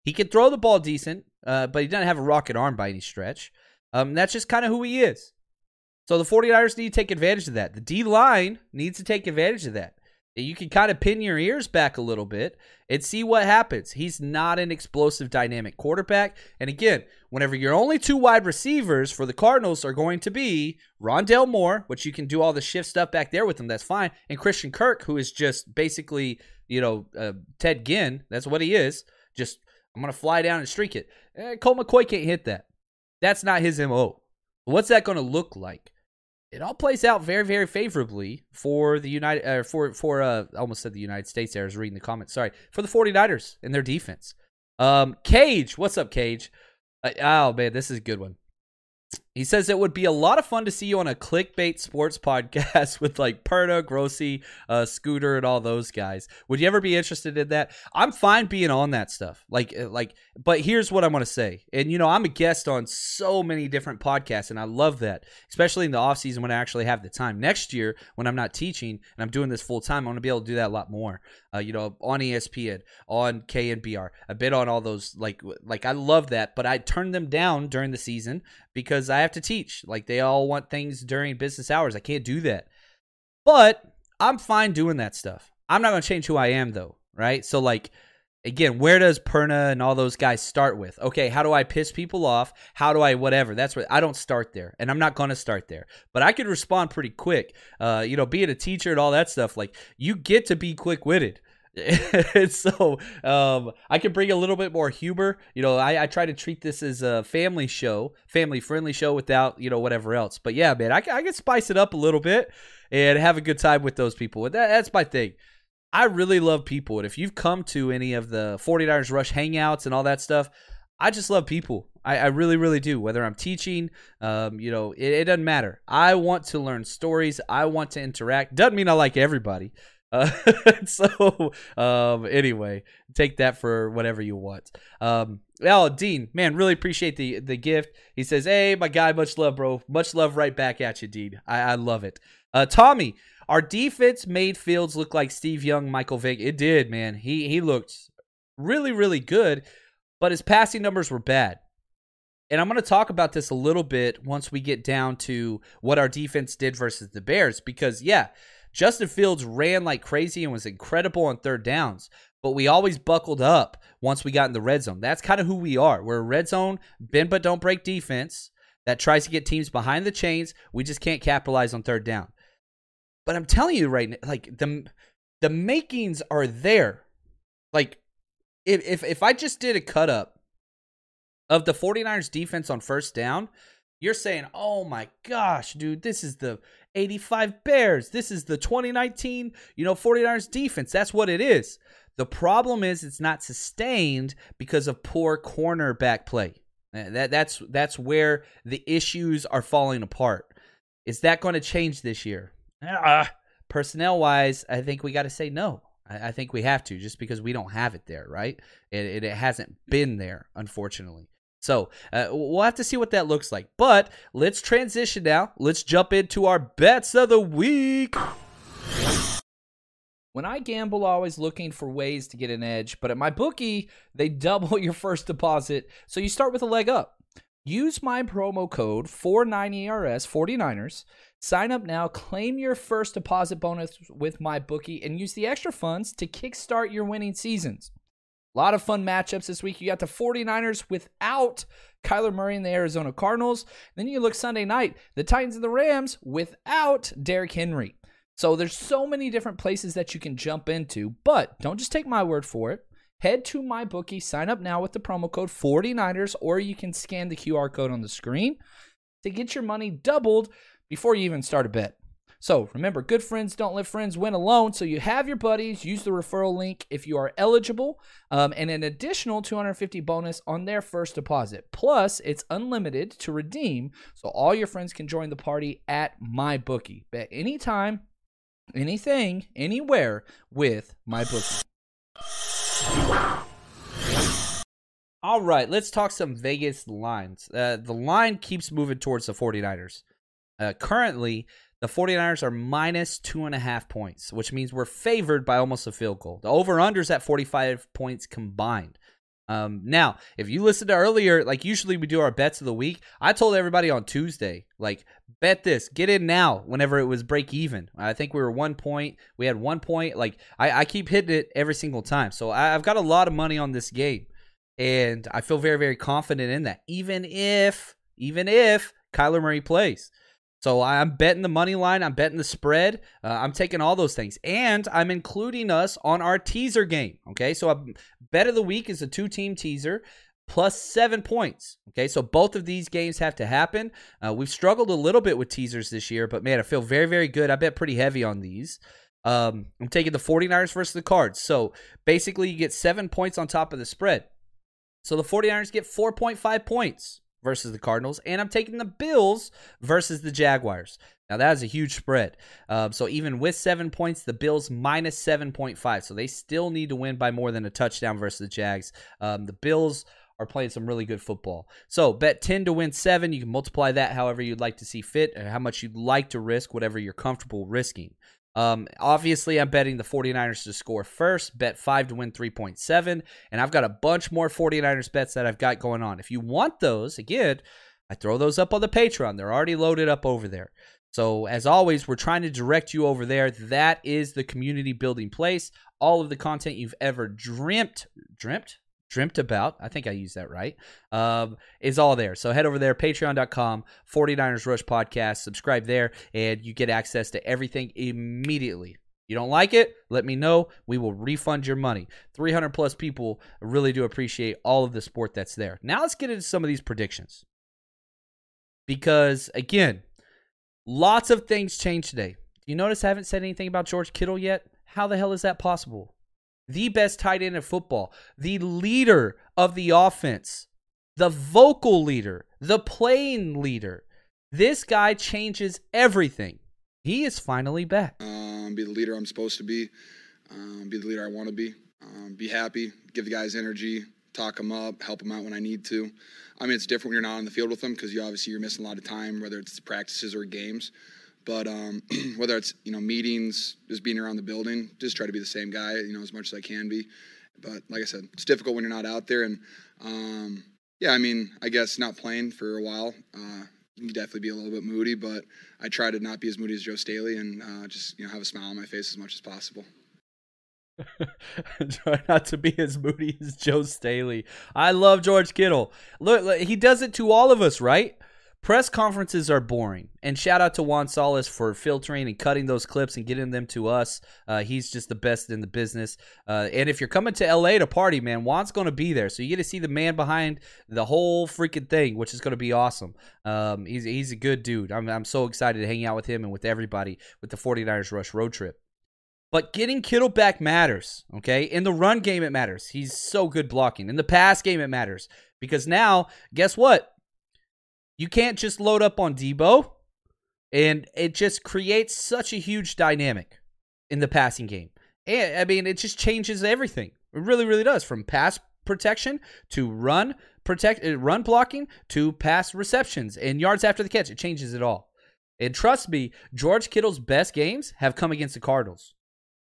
He can throw the ball decent, uh, but he doesn't have a rocket arm by any stretch. Um, that's just kind of who he is. So the 49ers need to take advantage of that. The D line needs to take advantage of that. You can kind of pin your ears back a little bit and see what happens. He's not an explosive, dynamic quarterback. And again, whenever your only two wide receivers for the Cardinals are going to be Rondale Moore, which you can do all the shift stuff back there with him, that's fine, and Christian Kirk, who is just basically, you know, uh, Ted Ginn, that's what he is. Just, I'm going to fly down and streak it. Eh, Colt McCoy can't hit that. That's not his MO. What's that going to look like? It all plays out very, very favorably for the United, uh, for for uh, almost said the United States. There, I was reading the comments. Sorry for the 49ers and their defense. Um, Cage, what's up, Cage? Uh, oh man, this is a good one. He says it would be a lot of fun to see you on a clickbait sports podcast <laughs> with like Perna, Grossi, uh, Scooter, and all those guys. Would you ever be interested in that? I'm fine being on that stuff. Like, uh, like, but here's what I'm gonna say. And you know, I'm a guest on so many different podcasts, and I love that, especially in the off season when I actually have the time. Next year, when I'm not teaching and I'm doing this full time, I'm gonna be able to do that a lot more. Uh, you know, on ESPN, on KNBR, a bit on all those. Like, like I love that, but I turn them down during the season because I have to teach. Like they all want things during business hours. I can't do that. But I'm fine doing that stuff. I'm not going to change who I am though, right? So like again, where does Perna and all those guys start with? Okay, how do I piss people off? How do I whatever? That's what I don't start there, and I'm not going to start there. But I could respond pretty quick. Uh, you know, being a teacher and all that stuff, like you get to be quick witted. <laughs> so um, I can bring a little bit more humor. You know, I, I, try to treat this as a family show, family friendly show without you know whatever else. But yeah, man, I, I can spice it up a little bit and have a good time with those people. And that, that's my thing. I really love people, and if you've come to any of the 49ers Rush hangouts and all that stuff, I just love people. I, I really, really do. Whether I'm teaching, um, you know, it, it doesn't matter. I want to learn stories. I want to interact. Doesn't mean I like everybody. <laughs> Uh, so um, anyway, take that for whatever you want. Um, oh, Dean, man, really appreciate the the gift. He says, "Hey, my guy, much love, bro. Much love right back at you, Dean. I, I love it." Uh, Tommy, our defense made Fields look like Steve Young, Michael Vick. It did, man. He he looked really, really good, but his passing numbers were bad. And I'm going to talk about this a little bit once we get down to what our defense did versus the Bears, because yeah Justin Fields ran like crazy and was incredible on third downs, but we always buckled up once we got in the red zone. That's kind of who we are. We're a red zone, bend but don't break defense that tries to get teams behind the chains. We just can't capitalize on third down. But I'm telling you right now, like the the makings are there. Like if if if I just did a cut up of the 49ers defense on first down, you're saying, "Oh my gosh, dude, this is the 85 Bears. This is the 2019, you know, 49ers defense. That's what it is. The problem is it's not sustained because of poor cornerback play. That that's that's where the issues are falling apart. Is that going to change this year? Uh, personnel wise, I think we got to say no. I, I, think we have to just because we don't have it there, right? It, it, it hasn't been there, unfortunately. So uh, we'll have to see what that looks like. But let's transition now. Let's jump into our bets of the week. When I gamble, always looking for ways to get an edge, but at MyBookie, they <laughs> double your first deposit, so you start with a leg up. Use my promo code 49ERS 49ers. Sign up now, claim your first deposit bonus with MyBookie, and use the extra funds to kickstart your winning seasons. A lot of fun matchups this week. You got the 49ers without Kyler Murray and the Arizona Cardinals. Then you look Sunday night, the Titans and the Rams without Derrick Henry. So there's so many different places that you can jump into, but don't just take my word for it. Head to MyBookie, sign up now with the promo code 49ers, or you can scan the QR code on the screen to get your money doubled before you even start a bet. So remember, good friends don't let friends win alone. So you have your buddies. Use the referral link if you are eligible, um, and an additional 250 bonus on their first deposit. Plus, it's unlimited to redeem, so all your friends can join the party at MyBookie. Bet anytime, anything, anywhere with my bookie. All right, let's talk some Vegas lines. Uh, the line keeps moving towards the 49ers. Uh, currently, The 49ers are minus two and a half points, which means we're favored by almost a field goal. The over unders at 45 points combined. Um, now, if you listened to earlier, like usually we do our bets of the week. I told everybody on Tuesday, like, bet this, get in now whenever it was break even. I think we were one point. We had one point. Like, I, I keep hitting it every single time. So I, I've got a lot of money on this game. And I feel very, very confident in that. Even if, even if Kyler Murray plays. So I'm betting the money line. I'm betting the spread. Uh, I'm taking all those things, and I'm including us on our teaser game. Okay, so a bet of the week is a two-team teaser plus seven points. Okay, so both of these games have to happen. Uh, we've struggled a little bit with teasers this year, but man, I feel very, very good. I bet pretty heavy on these. Um, I'm taking the 49ers versus the Cards. So basically, you get seven points on top of the spread. So the 49ers get 4.5 points versus the Cardinals, and I'm taking the Bills versus the Jaguars. Now that is a huge spread. Um, so even with seven points, the Bills minus seven point five. So they still need to win by more than a touchdown versus the Jags. Um, the Bills are playing some really good football. So bet 10 to win 7. You can multiply that however you'd like to see fit, how much you'd like to risk, whatever you're comfortable risking. Um, obviously, I'm betting the 49ers to score first, bet 5 to win 3.7. And I've got a bunch more 49ers bets that I've got going on. If you want those, again, I throw those up on the Patreon. They're already loaded up over there. So, as always, we're trying to direct you over there. That is the community building place. All of the content you've ever dreamt, dreamt, dreamt about, I think I used that right, um, is all there. So head over there, patreon.com, 49ers Rush Podcast, subscribe there, and you get access to everything immediately. You don't like it? Let me know. We will refund your money. 300 plus people really do appreciate all of the support that's there. Now let's get into some of these predictions. Because, again, lots of things changed today. You notice I haven't said anything about George Kittle yet? How the hell is that possible? The best tight end in football, the leader of the offense, the vocal leader, the playing leader. This guy changes everything. He is finally back. Um, be the leader I'm supposed to be. Um, be the leader I want to be. Um, be happy. Give the guys energy. Talk them up. Help them out when I need to. I mean, it's different when you're not on the field with them because you obviously you're missing a lot of time, whether it's practices or games. But um, <clears throat> whether it's you know meetings, just being around the building, just try to be the same guy, you know, as much as I can be. But like I said, it's difficult when you're not out there. And um, yeah, I mean, I guess not playing for a while, uh, you can definitely be a little bit moody. But I try to not be as moody as Joe Staley and uh, just you know have a smile on my face as much as possible. <laughs> Try not to be as moody as Joe Staley. I love George Kittle. Look, look, he does it to all of us, right? Press conferences are boring. And shout out to Juan Solis for filtering and cutting those clips and getting them to us. Uh, he's just the best in the business. Uh, and if you're coming to LA to party, man, Juan's going to be there. So you get to see the man behind the whole freaking thing, which is going to be awesome. Um, he's, he's a good dude. I'm, I'm so excited to hang out with him and with everybody with the 49ers Rush road trip. But getting Kittle back matters, okay? In the run game, it matters. He's so good blocking. In the pass game, it matters. Because now, guess what? You can't just load up on Deebo. and it just creates such a huge dynamic in the passing game. And I mean, it just changes everything. It really, really does. From pass protection to run protect, uh, run blocking to pass receptions and yards after the catch. It changes it all. And trust me, George Kittle's best games have come against the Cardinals.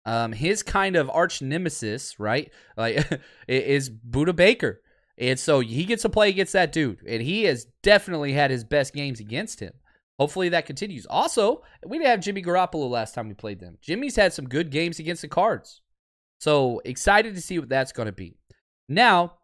Um, his kind of arch nemesis, right, like <laughs> is Budda Baker. And so he gets to play against that dude. And he has definitely had his best games against him. Hopefully that continues. Also, we didn't have Jimmy Garoppolo last time we played them. Jimmy's had some good games against the Cards. So excited to see what that's going to be. Now,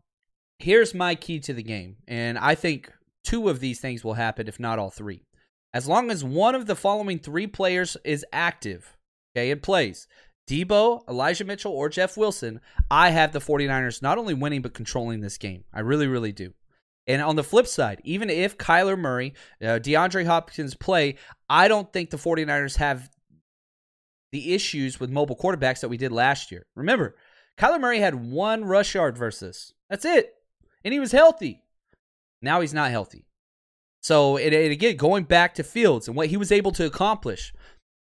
here's my key to the game. And I think two of these things will happen, if not all three. As long as one of the following three players is active, okay, it plays. Deebo, Elijah Mitchell, or Jeff Wilson, I have the 49ers not only winning, but controlling this game. I really, really do. And on the flip side, even if Kyler Murray, uh, DeAndre Hopkins play, I don't think the 49ers have the issues with mobile quarterbacks that we did last year. Remember, Kyler Murray had one rush yard versus. That's it. And he was healthy. Now he's not healthy. So, and, and again, going back to Fields and what he was able to accomplish,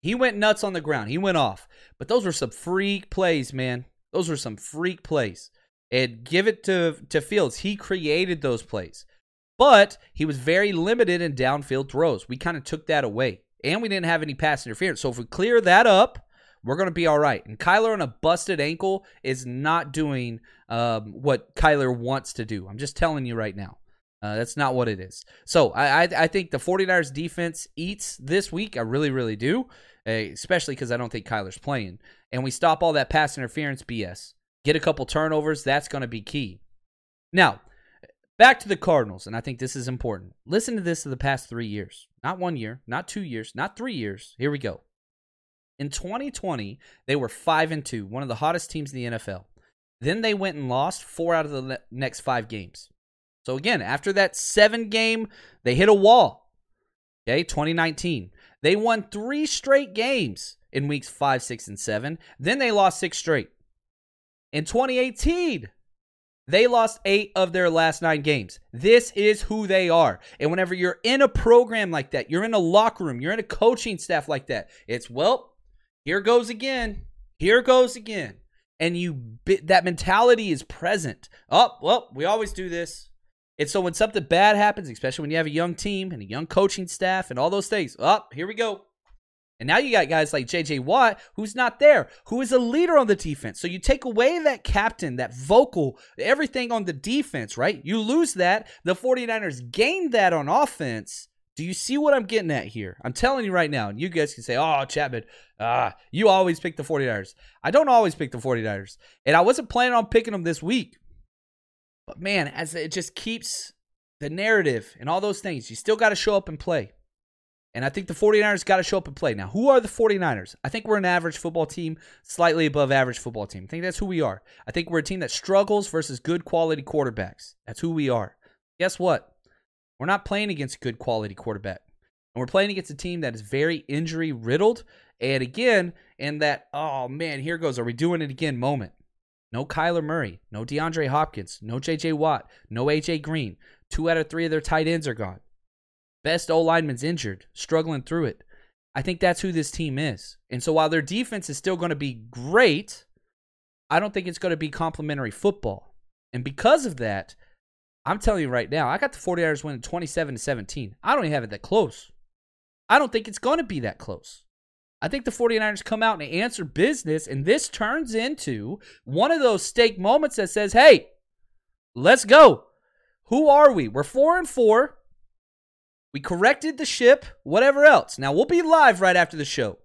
he went nuts on the ground. He went off. But those were some freak plays, man. Those were some freak plays. And give it to, to Fields. He created those plays. But he was very limited in downfield throws. We kind of took that away. and we didn't have any pass interference. So if we clear that up, we're going to be all right. And Kyler on a busted ankle is not doing um, what Kyler wants to do. I'm just telling you right now. Uh, that's not what it is. So I, I, I think the 49ers defense eats this week. I really, really do, uh, especially because I don't think Kyler's playing. And we stop all that pass interference BS. Get a couple turnovers. That's going to be key. Now, back to the Cardinals, and I think this is important. Listen to this of the past three years. Not one year, not two years, not three years. Here we go. In 2020, they were 5 and 2, one of the hottest teams in the NFL. Then they went and lost four out of the next five games. So again, after that seven game, they hit a wall. Okay, 2019. They won three straight games in weeks five, six, and seven. Then they lost six straight. In 2018, they lost eight of their last nine games. This is who they are. And whenever you're in a program like that, you're in a locker room, you're in a coaching staff like that, it's, well, here goes again. Here goes again. And you that mentality is present. Oh, well, we always do this. And so when something bad happens, especially when you have a young team and a young coaching staff and all those things, up, oh, here we go. And now you got guys like JJ Watt, who's not there, who is a leader on the defense. So you take away that captain, that vocal, everything on the defense, right? You lose that. The 49ers gain that on offense. Do you see what I'm getting at here? I'm telling you right now, and you guys can say, oh, Chapman, ah, you always pick the 49ers. I don't always pick the 49ers. And I wasn't planning on picking them this week. But man, as it just keeps the narrative and all those things, you still got to show up and play. And I think the 49ers got to show up and play. Now, who are the 49ers? I think we're an average football team, slightly above average football team. I think that's who we are. I think we're a team that struggles versus good quality quarterbacks. That's who we are. Guess what? We're not playing against a good quality quarterback. And we're playing against a team that is very injury riddled. And again, in that, oh man, here goes, are we doing it again moment. No Kyler Murray, no DeAndre Hopkins, no JJ Watt, no AJ Green. Two out of three of their tight ends are gone. Best O lineman's injured, struggling through it. I think that's who this team is. And so while their defense is still going to be great, I don't think it's going to be complementary football. And because of that, I'm telling you right now, I got the 49ers winning 27 to 17. I don't even have it that close. I don't think it's going to be that close. I think the 49ers come out and answer business, and this turns into one of those stake moments that says, hey, let's go. Who are we? We're four and four. We corrected the ship, whatever else. Now we'll be live right after the show.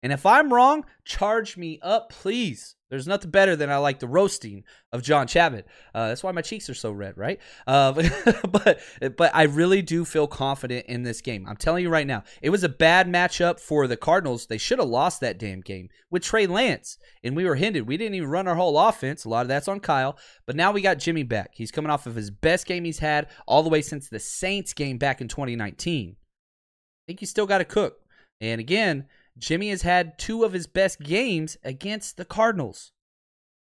And if I'm wrong, charge me up, please. There's nothing better than I like the roasting of John Chapman. Uh, that's why my cheeks are so red, right? Uh, <laughs> but but I really do feel confident in this game. I'm telling you right now, it was a bad matchup for the Cardinals. They should have lost that damn game with Trey Lance, and we were hindered. We didn't even run our whole offense. A lot of that's on Kyle. But now we got Jimmy back. He's coming off of his best game he's had all the way since the Saints game back in 2019. I think you still got to cook. And again, Jimmy has had two of his best games against the Cardinals.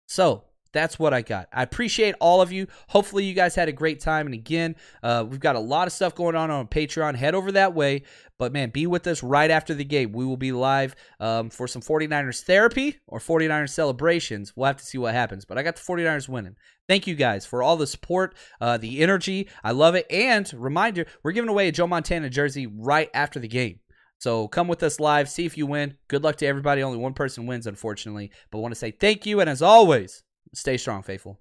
So that's what I got. I appreciate all of you. Hopefully, you guys had a great time. And again, uh, we've got a lot of stuff going on on Patreon. Head over that way. But man, be with us right after the game. We will be live um, for some 49ers therapy or 49ers celebrations. We'll have to see what happens. But I got the 49ers winning. Thank you guys for all the support, uh, the energy. I love it. And reminder, we're giving away a Joe Montana jersey right after the game. So come with us live, see if you win. Good luck to everybody. Only one person wins, unfortunately. But I want to say thank you. And as always, stay strong, faithful.